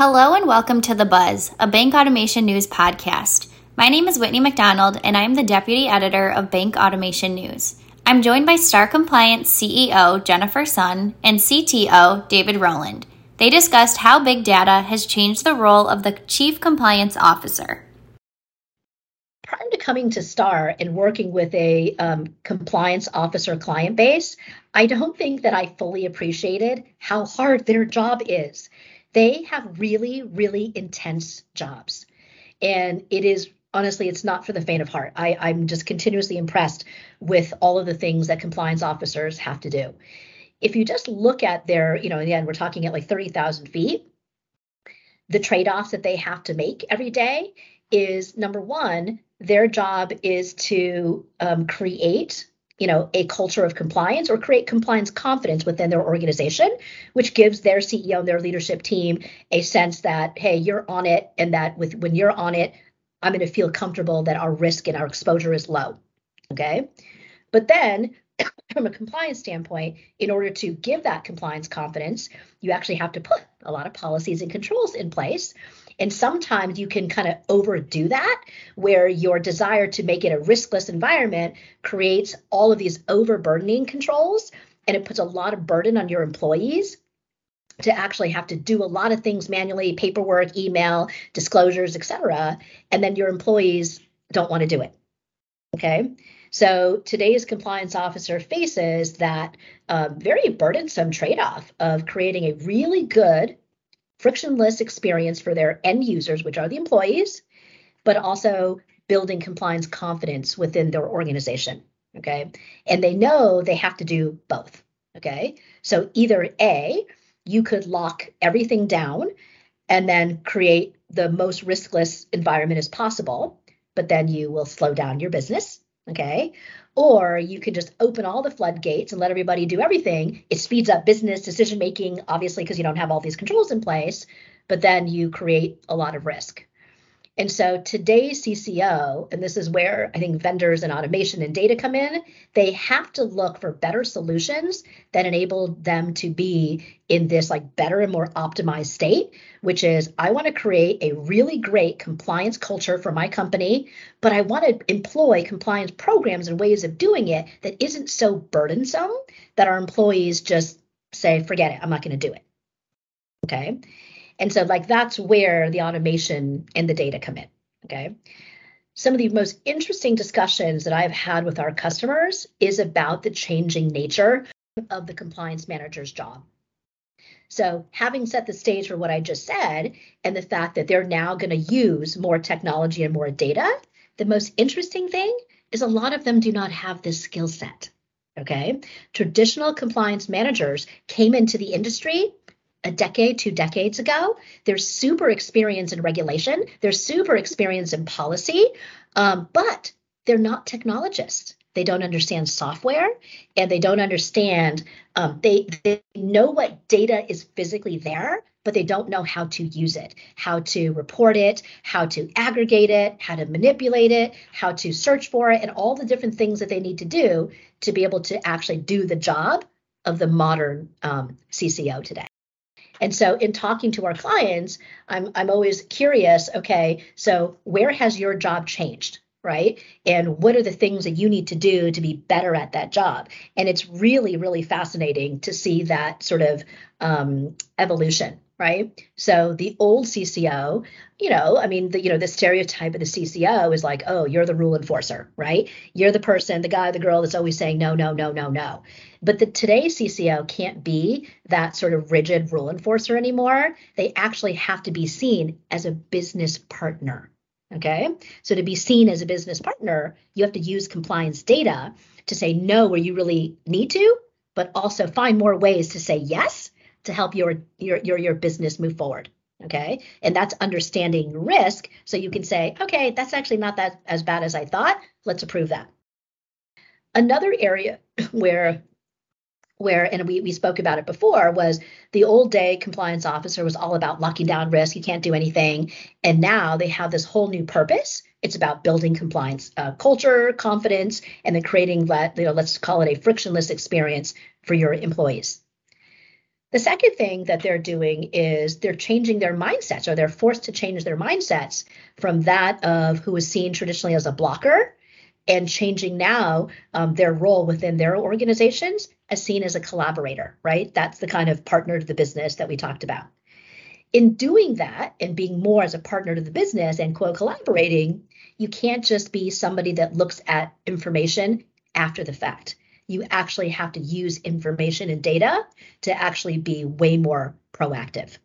Hello and welcome to The Buzz, a bank automation news podcast. My name is Whitney McDonald and I'm the deputy editor of Bank Automation News. I'm joined by StarCompliance CEO Jennifer Sun and CTO David Rowland. They discussed how big data has changed the role of the Chief Compliance Officer. Prior to coming to Star and working with a um, compliance officer client base, I don't think that I fully appreciated how hard their job is they have really, really intense jobs. And it is honestly, it's not for the faint of heart. I, I'm just continuously impressed with all of the things that compliance officers have to do. If you just look at their, you know, in the end, we're talking at like 30,000 feet, the trade offs that they have to make every day is number one, their job is to um, create you know a culture of compliance or create compliance confidence within their organization which gives their ceo and their leadership team a sense that hey you're on it and that with when you're on it i'm going to feel comfortable that our risk and our exposure is low okay? But then from a compliance standpoint in order to give that compliance confidence you actually have to put a lot of policies and controls in place and sometimes you can kind of overdo that, where your desire to make it a riskless environment creates all of these overburdening controls and it puts a lot of burden on your employees to actually have to do a lot of things manually paperwork email disclosures etc and then your employees don't want to do it okay? So today's compliance officer faces that uh, very burdensome trade-off of creating a really good frictionless experience for their end users, which are the employees, but also building compliance confidence within their organization. Okay. And they know they have to do both. Okay. So either A, you could lock everything down and then create the most riskless environment as possible, but then you will slow down your business. Okay. Or you can just open all the floodgates and let everybody do everything. It speeds up business decision making, obviously, because you don't have all these controls in place, but then you create a lot of risk. And so today's CCO, and this is where I think vendors and automation and data come in, they have to look for better solutions that enable them to be in this like better and more optimized state, which is I want to create a really great compliance culture for my company, but I want to employ compliance programs and ways of doing it that isn't so burdensome that our employees just say, forget it, I'm not going to do it. Okay. And so, like, that's where the automation and the data come in. Okay. Some of the most interesting discussions that I've had with our customers is about the changing nature of the compliance manager's job. So, having set the stage for what I just said, and the fact that they're now going to use more technology and more data, the most interesting thing is a lot of them do not have this skill set. Okay. Traditional compliance managers came into the industry a decade, two decades ago. They're super experienced in regulation, they're super experienced in policy, um, but they're not technologists. They don't understand software and they don't understand, um, they, they know what data is physically there, but they don't know how to use it, how to report it, how to aggregate it, how to manipulate it, how to search for it, and all the different things that they need to do to be able to actually do the job of the modern um, CCO today. And so in talking to our clients, I'm I'm always curious, okay, so where has your job changed? Right. And what are the things that you need to do to be better at that job? And it's really, really fascinating to see that sort of um, evolution right? So the old CCO, you know, I mean, the you know the stereotype of the CCO is like, oh, you're the rule enforcer, right? You're the person, the guy, the girl that's always saying no, no, no, no, no. But the today's CCO can't be that sort of rigid rule enforcer anymore. They actually have to be seen as a business partner. Okay. So to be seen as a business partner, you have to use compliance data to say no where you really need to, but also find more ways to say yes to help your your your your business move forward okay? And that's understanding risk so you can say okay that's actually not that as bad as i thought. Let's approve that. Another area where where and we, we spoke about it before was the old day compliance officer was all about locking down risk. You can't do anything. And now they have this whole new purpose. It's about building compliance uh, culture confidence and then creating let you know let's call it a frictionless experience for your employees The second thing that they're doing is they're changing their mindsets or they're forced to change their mindsets from that of who is seen traditionally as a blocker and changing now um, their role within their organizations as seen as a collaborator, right? That's the kind of partner to the business that we talked about. In doing that and being more as a partner to the business and quote collaborating, you can't just be somebody that looks at information after the fact you actually have to use information and data to actually be way more proactive.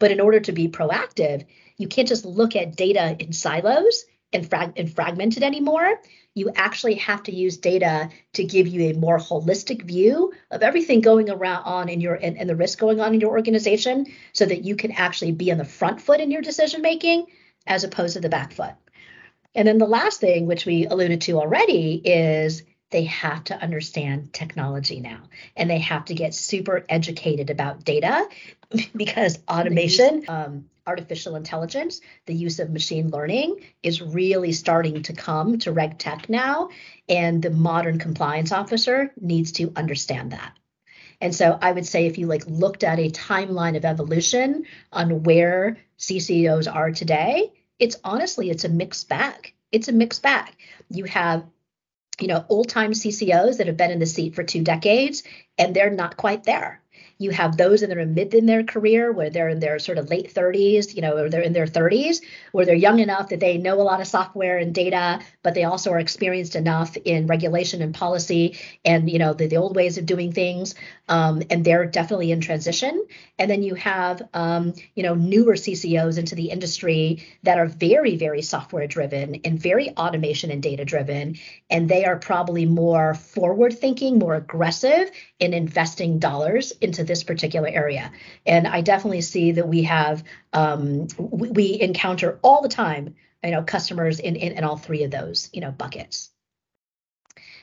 But in order to be proactive, you can't just look at data in silos and, frag- and fragment it anymore. You actually have to use data to give you a more holistic view of everything going around on in your and, and the risk going on in your organization so that you can actually be on the front foot in your decision making as opposed to the back foot. And then the last thing, which we alluded to already, is they have to understand technology now and they have to get super educated about data because automation um, artificial intelligence the use of machine learning is really starting to come to reg tech now and the modern compliance officer needs to understand that and so I would say if you like looked at a timeline of evolution on where CCOs are today, it's honestly it's a mixed bag. It's a mixed bag. You have you know, old time CCOs that have been in the seat for two decades and they're not quite there. You have those that are mid in their career where they're in their sort of late 30s, you know, or they're in their 30s, where they're young enough that they know a lot of software and data, but they also are experienced enough in regulation and policy and, you know, the, the old ways of doing things. Um, and they're definitely in transition. And then you have, um, you know, newer CCOs into the industry that are very, very software driven and very automation and data driven. And they are probably more forward thinking, more aggressive in investing dollars into this particular area. And I definitely see that we have, um, we, we encounter all the time, you know, customers in, in, in all three of those, you know, buckets.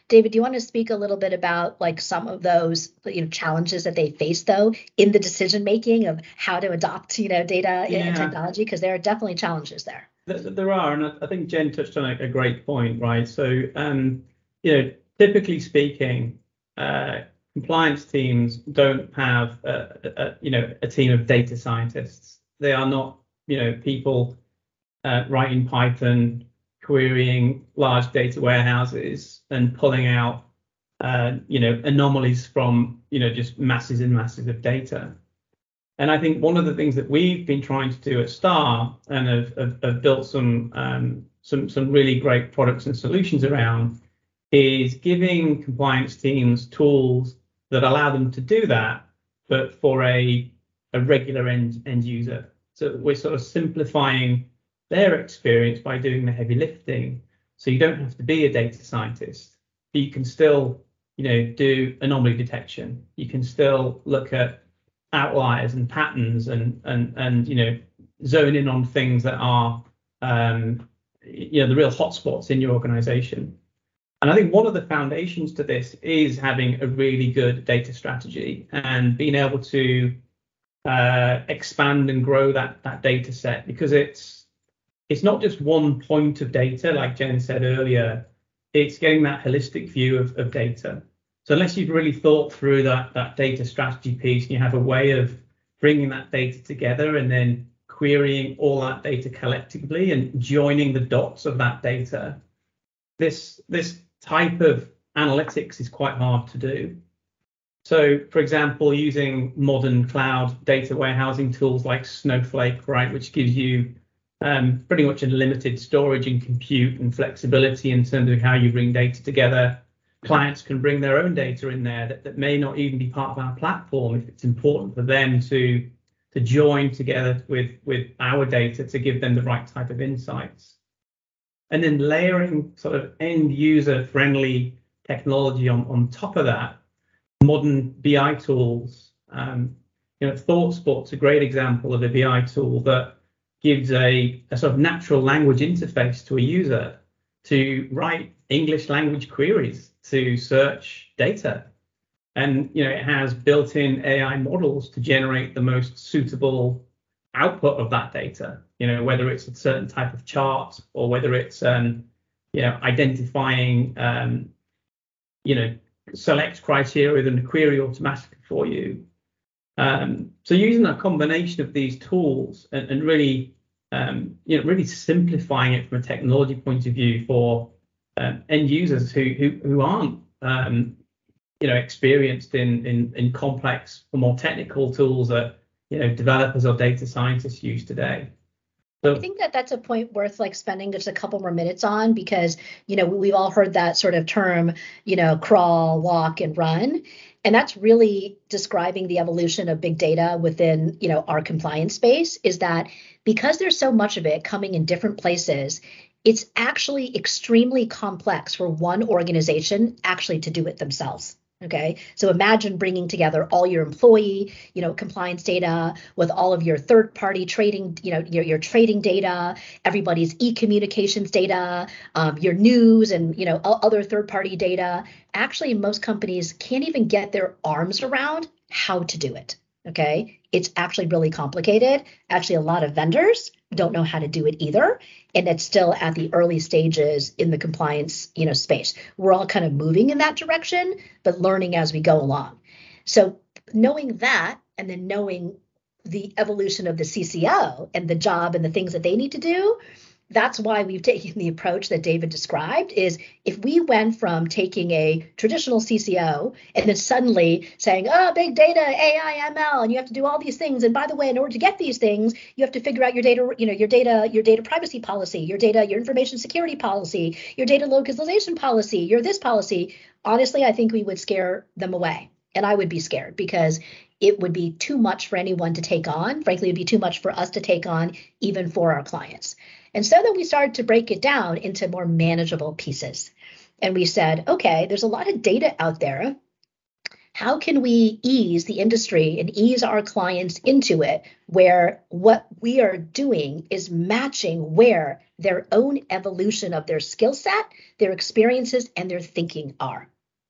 David, do you want to speak a little bit about like some of those you know challenges that they face though in the decision making of how to adopt you know data yeah. and technology because there are definitely challenges there. There are, and I think Jen touched on a, great point, right? So, um, you know, typically speaking, uh, compliance teams don't have a, a, you know a team of data scientists. They are not you know people uh, writing Python, querying large data warehouses, and pulling out uh, you know anomalies from you know just masses and masses of data. And I think one of the things that we've been trying to do at Star and have, have, have built some um, some some really great products and solutions around is giving compliance teams tools that allow them to do that, but for a, a regular end, end user. So we're sort of simplifying their experience by doing the heavy lifting. So you don't have to be a data scientist, but you can still, you know, do anomaly detection. You can still look at outliers and patterns and and and you know zone in on things that are um, you know the real hotspots in your organization. And I think one of the foundations to this is having a really good data strategy and being able to uh, expand and grow that that data set because it's it's not just one point of data, like Jen said earlier. It's getting that holistic view of, of data. So unless you've really thought through that that data strategy piece and you have a way of bringing that data together and then querying all that data collectively and joining the dots of that data, this this type of analytics is quite hard to do. So, for example, using modern cloud data warehousing tools like Snowflake, right, which gives you um, pretty much unlimited storage and compute and flexibility in terms of how you bring data together. Clients can bring their own data in there that, that may not even be part of our platform if it's important for them to to join together with with our data to give them the right type of insights and then layering sort of end user friendly technology on, on top of that, modern BI tools. Um, you know, ThoughtSpot's a great example of a BI tool that gives a, a sort of natural language interface to a user to write English language queries to search data. And you know, it has built-in AI models to generate the most suitable output of that data you know whether it's a certain type of chart or whether it's um, you know identifying um, you know select criteria within the query automatically for you Um, so using a combination of these tools and, and really, um, you know, really simplifying it from a technology point of view for um, end users who who, who aren't, um, you know, experienced in, in in complex or more technical tools that you know developers or data scientists use today. I think that that's a point worth like spending just a couple more minutes on because you know we've all heard that sort of term, you know, crawl, walk, and run, and that's really describing the evolution of big data within you know our compliance space. Is that because there's so much of it coming in different places, it's actually extremely complex for one organization actually to do it themselves. Okay. So imagine bringing together all your employee, you know, compliance data with all of your third party trading, you know, your, your trading data, everybody's e-communications data, um, your news and, you know, other third party data. Actually, most companies can't even get their arms around how to do it. Okay. It's actually really complicated. Actually, a lot of vendors don't know how to do it either. And it's still at the early stages in the compliance you know space. We're all kind of moving in that direction but learning as we go along. So knowing that and then knowing the evolution of the cco and the job and the things that they need to do that's why we've taken the approach that David described is if we went from taking a traditional CCO and then suddenly saying, oh, big data, AI, ML, and you have to do all these things. And by the way, in order to get these things, you have to figure out your data, you know, your data, your data privacy policy, your data, your information security policy, your data localization policy, your this policy. Honestly, I think we would scare them away. And I would be scared because it would be too much for anyone to take on. Frankly, it'd be too much for us to take on, even for our clients. And so then we started to break it down into more manageable pieces. And we said, okay, there's a lot of data out there. How can we ease the industry and ease our clients into it where what we are doing is matching where their own evolution of their skill set, their experiences, and their thinking are,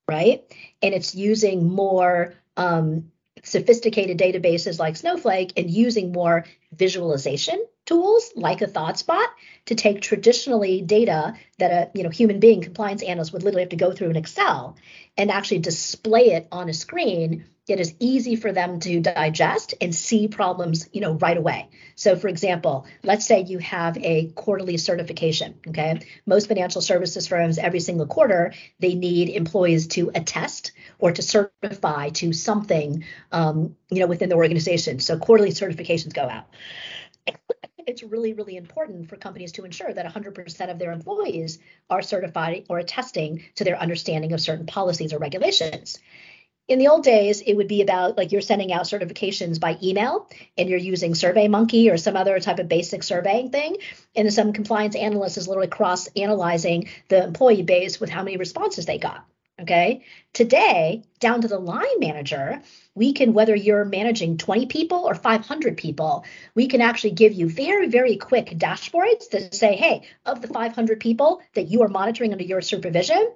right? And it's using more um, sophisticated databases like Snowflake and using more visualization tools like a ThoughtSpot to take traditionally data that a you know human being compliance analyst would literally have to go through in Excel and actually display it on a screen it is easy for them to digest and see problems you know right away. So for example let's say you have a quarterly certification okay? Most financial services firms every single quarter they need employees to attest or to certify to something um, you know within the organization. So quarterly certifications go out it's really, really important for companies to ensure that 100% of their employees are certified or attesting to their understanding of certain policies or regulations. In the old days, it would be about like you're sending out certifications by email and you're using SurveyMonkey or some other type of basic surveying thing. And some compliance analyst is literally cross analyzing the employee base with how many responses they got. Okay. Today, down to the line manager, we can, whether you're managing 20 people or 500 people, we can actually give you very, very quick dashboards that say, hey, of the 500 people that you are monitoring under your supervision,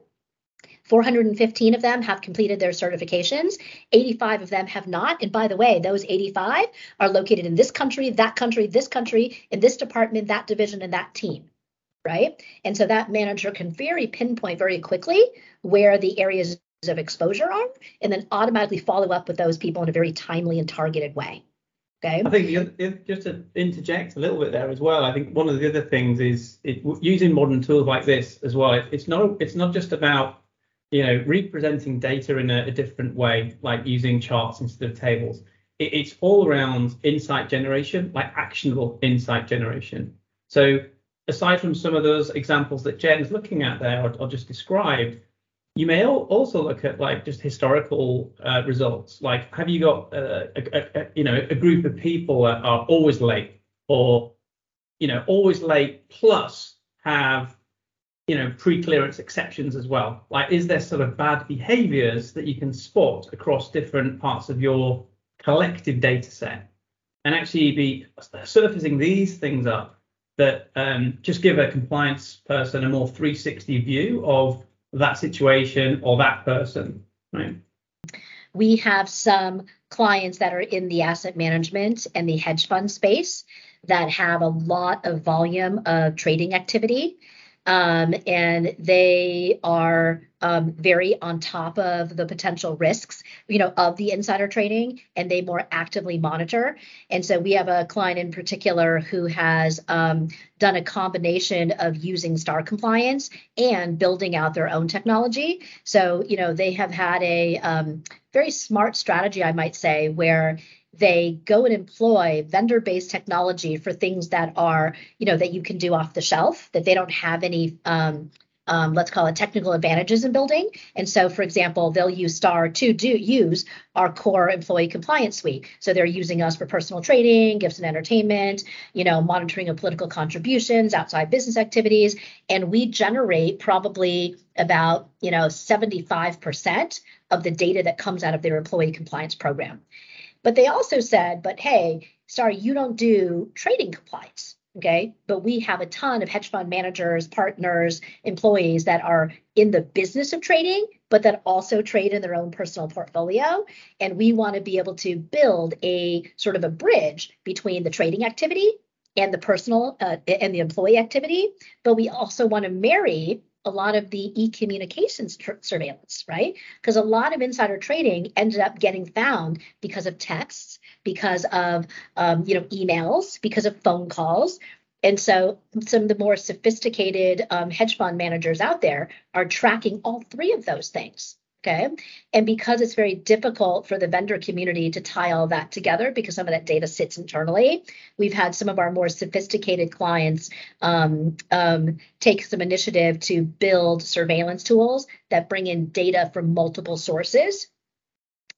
415 of them have completed their certifications. 85 of them have not. And by the way, those 85 are located in this country, that country, this country, in this department, that division, and that team. Right. And so that manager can very pinpoint very quickly where the areas of exposure are, and then automatically follow up with those people in a very timely and targeted way. Okay. I think just to interject a little bit there as well. I think one of the other things is it, using modern tools like this as well. It, it's not it's not just about you know representing data in a, a different way, like using charts instead of tables. It, it's all around insight generation, like actionable insight generation. So aside from some of those examples that Jen's looking at there or, or just described, you may also look at like just historical uh, results. Like, have you got uh, a, a, you know a group of people that are always late, or you know always late plus have you know pre-clearance exceptions as well? Like, is there sort of bad behaviors that you can spot across different parts of your collective data set, and actually be surfacing these things up that um, just give a compliance person a more 360 view of that situation or that person, right? We have some clients that are in the asset management and the hedge fund space that have a lot of volume of trading activity. Um, and they are um, very on top of the potential risks, you know, of the insider trading, and they more actively monitor. And so we have a client in particular who has um, done a combination of using STAR compliance and building out their own technology. So, you know, they have had a um, very smart strategy, I might say, where they go and employ vendor-based technology for things that are, you know, that you can do off the shelf, that they don't have any um, um, let's call it technical advantages in building. And so, for example, they'll use STAR to do use our core employee compliance suite. So they're using us for personal trading, gifts and entertainment, you know, monitoring of political contributions, outside business activities, and we generate probably about you know 75% of the data that comes out of their employee compliance program. But they also said, but hey, sorry, you don't do trading compliance Okay. But we have a ton of hedge fund managers, partners, employees that are in the business of trading, but that also trade in their own personal portfolio. And we want to be able to build a sort of a bridge between the trading activity and the personal uh, and the employee activity. But we also want to marry a lot of the e-communications tr- surveillance, right? Because a lot of insider trading ended up getting found because of texts because of um, you know emails, because of phone calls. And so some of the more sophisticated um, hedge fund managers out there are tracking all three of those things. Okay. And because it's very difficult for the vendor community to tie all that together because some of that data sits internally, we've had some of our more sophisticated clients um, um, take some initiative to build surveillance tools that bring in data from multiple sources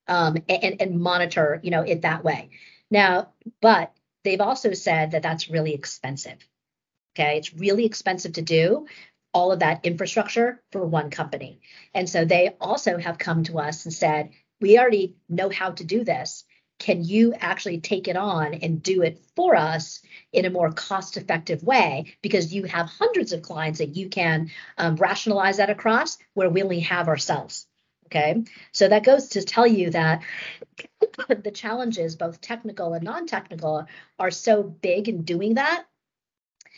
um, and, and monitor, you know, it that way. Now, but they've also said that that's really expensive. Okay, it's really expensive to do all of that infrastructure for one company. And so they also have come to us and said, we already know how to do this. Can you actually take it on and do it for us in a more cost effective way? Because you have hundreds of clients that you can um, rationalize that across where we only have ourselves. Okay, so that goes to tell you that the challenges, both technical and non technical, are so big in doing that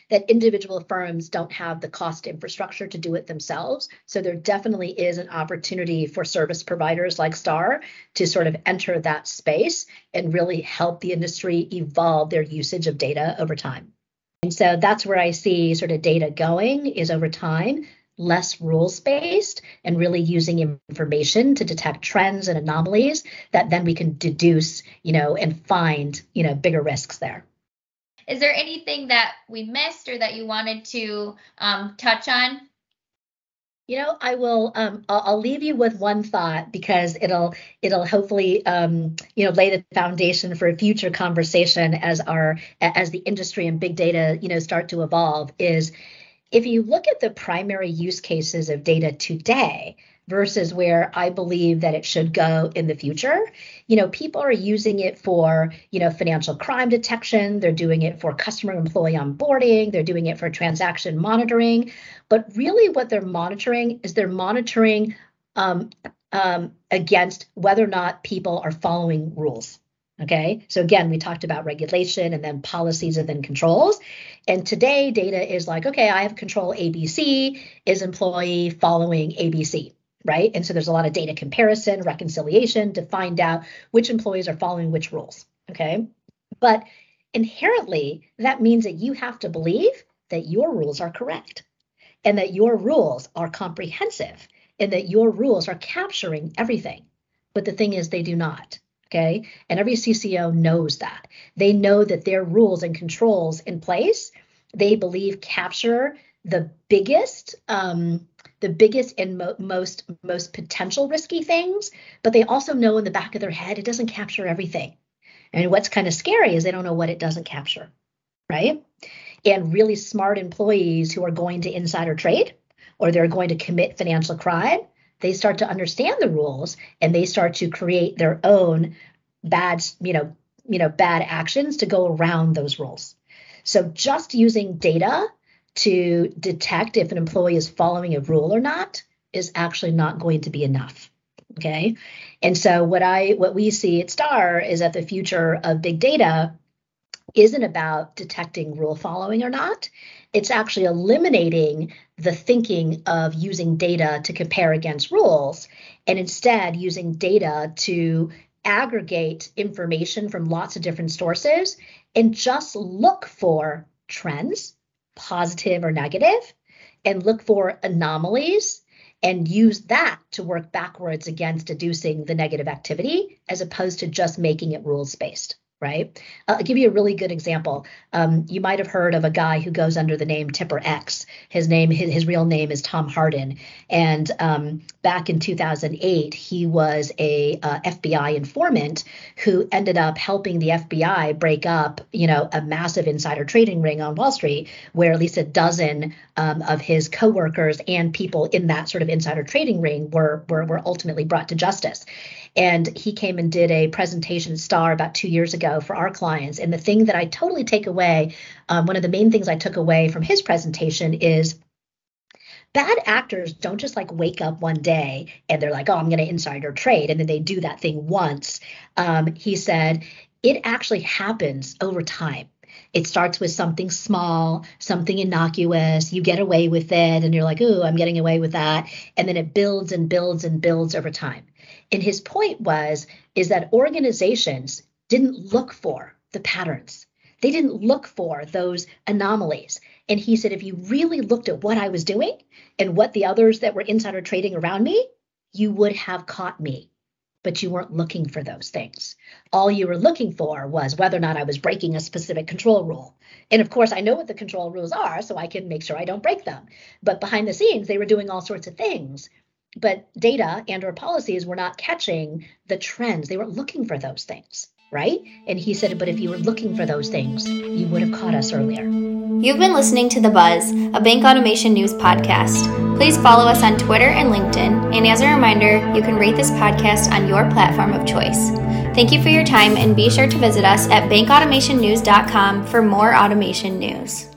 that individual firms don't have the cost infrastructure to do it themselves. So there definitely is an opportunity for service providers like STAR to sort of enter that space and really help the industry evolve their usage of data over time. And so that's where I see sort of data going is over time less rules based and really using information to detect trends and anomalies that then we can deduce, you know, and find, you know, bigger risks there. Is there anything that we missed or that you wanted to um, touch on? You know, I will. Um, I'll, I'll, leave you with one thought because it'll it'll hopefully um, you know lay the foundation for a future conversation as our as the industry and big data you know start to evolve. Is if you look at the primary use cases of data today versus where I believe that it should go in the future, you know, people are using it for, you know, financial crime detection, they're doing it for customer employee onboarding, they're doing it for transaction monitoring, but really what they're monitoring is they're monitoring um, um, against whether or not people are following rules. Okay. So again, we talked about regulation and then policies and then controls. And today, data is like, okay, I have control ABC. Is employee following ABC? Right. And so there's a lot of data comparison, reconciliation to find out which employees are following which rules. Okay. But inherently, that means that you have to believe that your rules are correct and that your rules are comprehensive and that your rules are capturing everything. But the thing is, they do not. Okay. And every CCO knows that. They know that their rules and controls in place, they believe capture the biggest, um, the biggest and mo- most most potential risky things, but they also know in the back of their head it doesn't capture everything. And what's kind of scary is they don't know what it doesn't capture, right? And really smart employees who are going to insider trade or they're going to commit financial crime, they start to understand the rules and they start to create their own bad, you know, you know, bad actions to go around those rules. So just using data to detect if an employee is following a rule or not is actually not going to be enough. Okay. And so what I what we see at Star is that the future of big data isn't about detecting rule following or not. It's actually eliminating the thinking of using data to compare against rules and instead using data to aggregate information from lots of different sources and just look for trends, positive or negative, and look for anomalies and use that to work backwards against deducing the negative activity as opposed to just making it rules based right? I'll give you a really good example. Um, you might have heard of a guy who goes under the name Tipper X. His name, his, his real name is Tom Hardin. And um, back in 2008, he was a uh, FBI informant who ended up helping the FBI break up, you know, a massive insider trading ring on Wall Street, where at least a dozen um, of his coworkers and people in that sort of insider trading ring were were, were ultimately brought to justice. And he came and did a presentation star about two years ago for our clients. And the thing that I totally take away, um, one of the main things I took away from his presentation is bad actors don't just like wake up one day and they're like, oh, I'm going to insider trade. And then they do that thing once. Um, he said, it actually happens over time. It starts with something small, something innocuous. You get away with it, and you're like, "Ooh, I'm getting away with that." And then it builds and builds and builds over time. And his point was is that organizations didn't look for the patterns. They didn't look for those anomalies. And he said, if you really looked at what I was doing and what the others that were insider trading around me, you would have caught me. But you weren't looking for those things. All you were looking for was whether or not I was breaking a specific control rule. And of course, I know what the control rules are, so I can make sure I don't break them. But behind the scenes, they were doing all sorts of things but data and or policies were not catching the trends. They weren't looking for those things right? And he said but if you were looking for those things you would have caught us earlier. You've been listening to the buzz a bank automation news podcast. Please follow us on twitter and linkedin. And as a reminder you can rate this podcast on your platform of choice. Thank you for your time and be sure to visit us at bankautomationnews.com for more automation news